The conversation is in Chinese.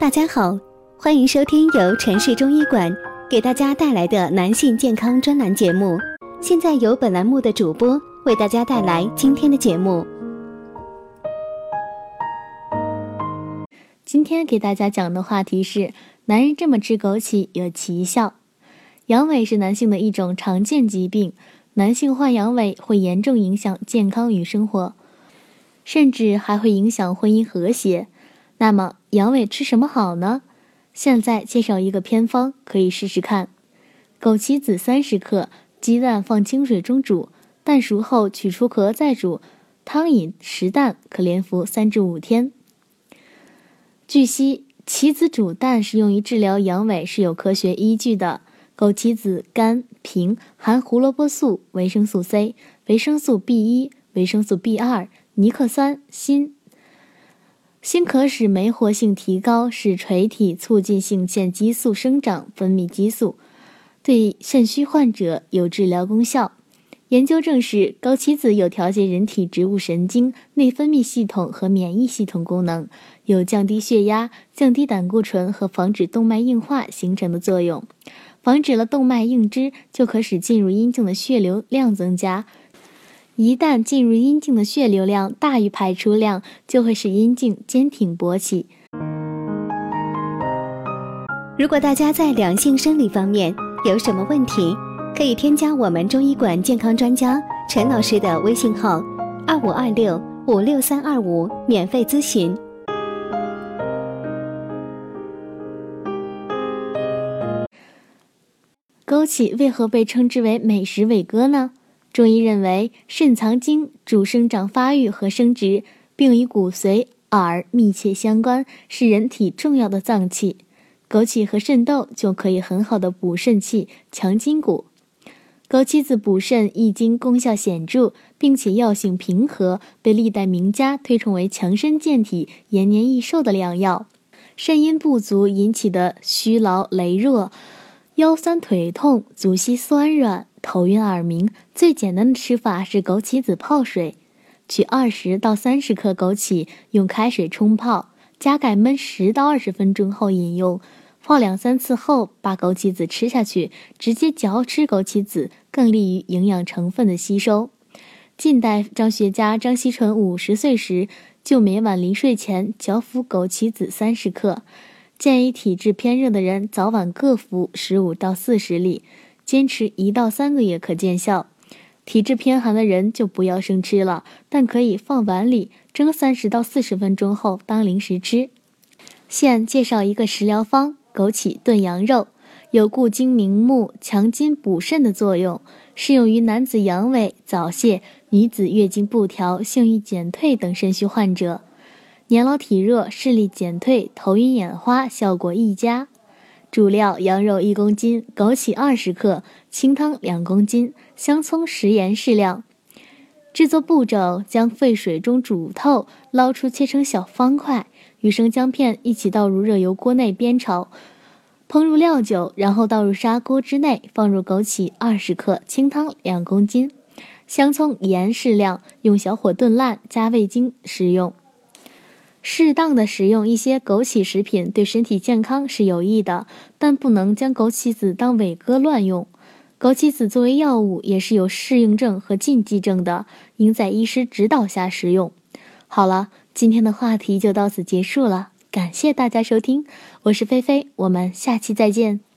大家好，欢迎收听由城市中医馆给大家带来的男性健康专栏节目。现在由本栏目的主播为大家带来今天的节目。今天给大家讲的话题是：男人这么吃枸杞有奇效。阳痿是男性的一种常见疾病，男性患阳痿会严重影响健康与生活。甚至还会影响婚姻和谐。那么阳痿吃什么好呢？现在介绍一个偏方，可以试试看：枸杞子三十克，鸡蛋放清水中煮，蛋熟后取出壳再煮，汤饮十蛋，可连服三至五天。据悉，杞子煮蛋是用于治疗阳痿，是有科学依据的。枸杞子甘平，含胡萝卜素、维生素 C、维生素 B 一、维生素 B 二。尼克酸锌，锌可使酶活性提高，使垂体促进性腺激素生长，分泌激素，对肾虚患者有治疗功效。研究证实，枸杞子有调节人体植物神经、内分泌系统和免疫系统功能，有降低血压、降低胆固醇和防止动脉硬化形成的作用。防止了动脉硬支，就可使进入阴茎的血流量增加。一旦进入阴茎的血流量大于排出量，就会使阴茎坚挺勃起。如果大家在两性生理方面有什么问题，可以添加我们中医馆健康专家陈老师的微信号：二五二六五六三二五，免费咨询。枸杞为何被称之为美食伟哥呢？中医认为，肾藏精，主生长发育和生殖，并与骨髓、耳密切相关，是人体重要的脏器。枸杞和肾豆就可以很好的补肾气、强筋骨。枸杞子补肾益精功效显著，并且药性平和，被历代名家推崇为强身健体、延年益寿的良药。肾阴不足引起的虚劳羸弱、腰酸腿痛、足膝酸软。头晕耳鸣，最简单的吃法是枸杞子泡水，取二十到三十克枸杞，用开水冲泡，加盖焖十到二十分钟后饮用。泡两三次后，把枸杞子吃下去，直接嚼吃枸杞子更利于营养成分的吸收。近代张学家张锡纯五十岁时，就每晚临睡前嚼服枸杞子三十克，建议体质偏热的人早晚各服十五到四十粒。坚持一到三个月可见效，体质偏寒的人就不要生吃了，但可以放碗里蒸三十到四十分钟后当零食吃。现介绍一个食疗方：枸杞炖羊肉，有固精明目、强筋补肾的作用，适用于男子阳痿、早泄、女子月经不调、性欲减退等肾虚患者。年老体弱、视力减退、头晕眼花，效果亦佳。主料：羊肉一公斤，枸杞二十克，清汤两公斤，香葱、食盐适量。制作步骤：将沸水中煮透，捞出切成小方块，与生姜片一起倒入热油锅内煸炒，烹入料酒，然后倒入砂锅之内，放入枸杞二十克，清汤两公斤，香葱、盐适量，用小火炖烂，加味精食用。适当的食用一些枸杞食品对身体健康是有益的，但不能将枸杞子当伟哥乱用。枸杞子作为药物也是有适应症和禁忌症的，应在医师指导下食用。好了，今天的话题就到此结束了，感谢大家收听，我是菲菲，我们下期再见。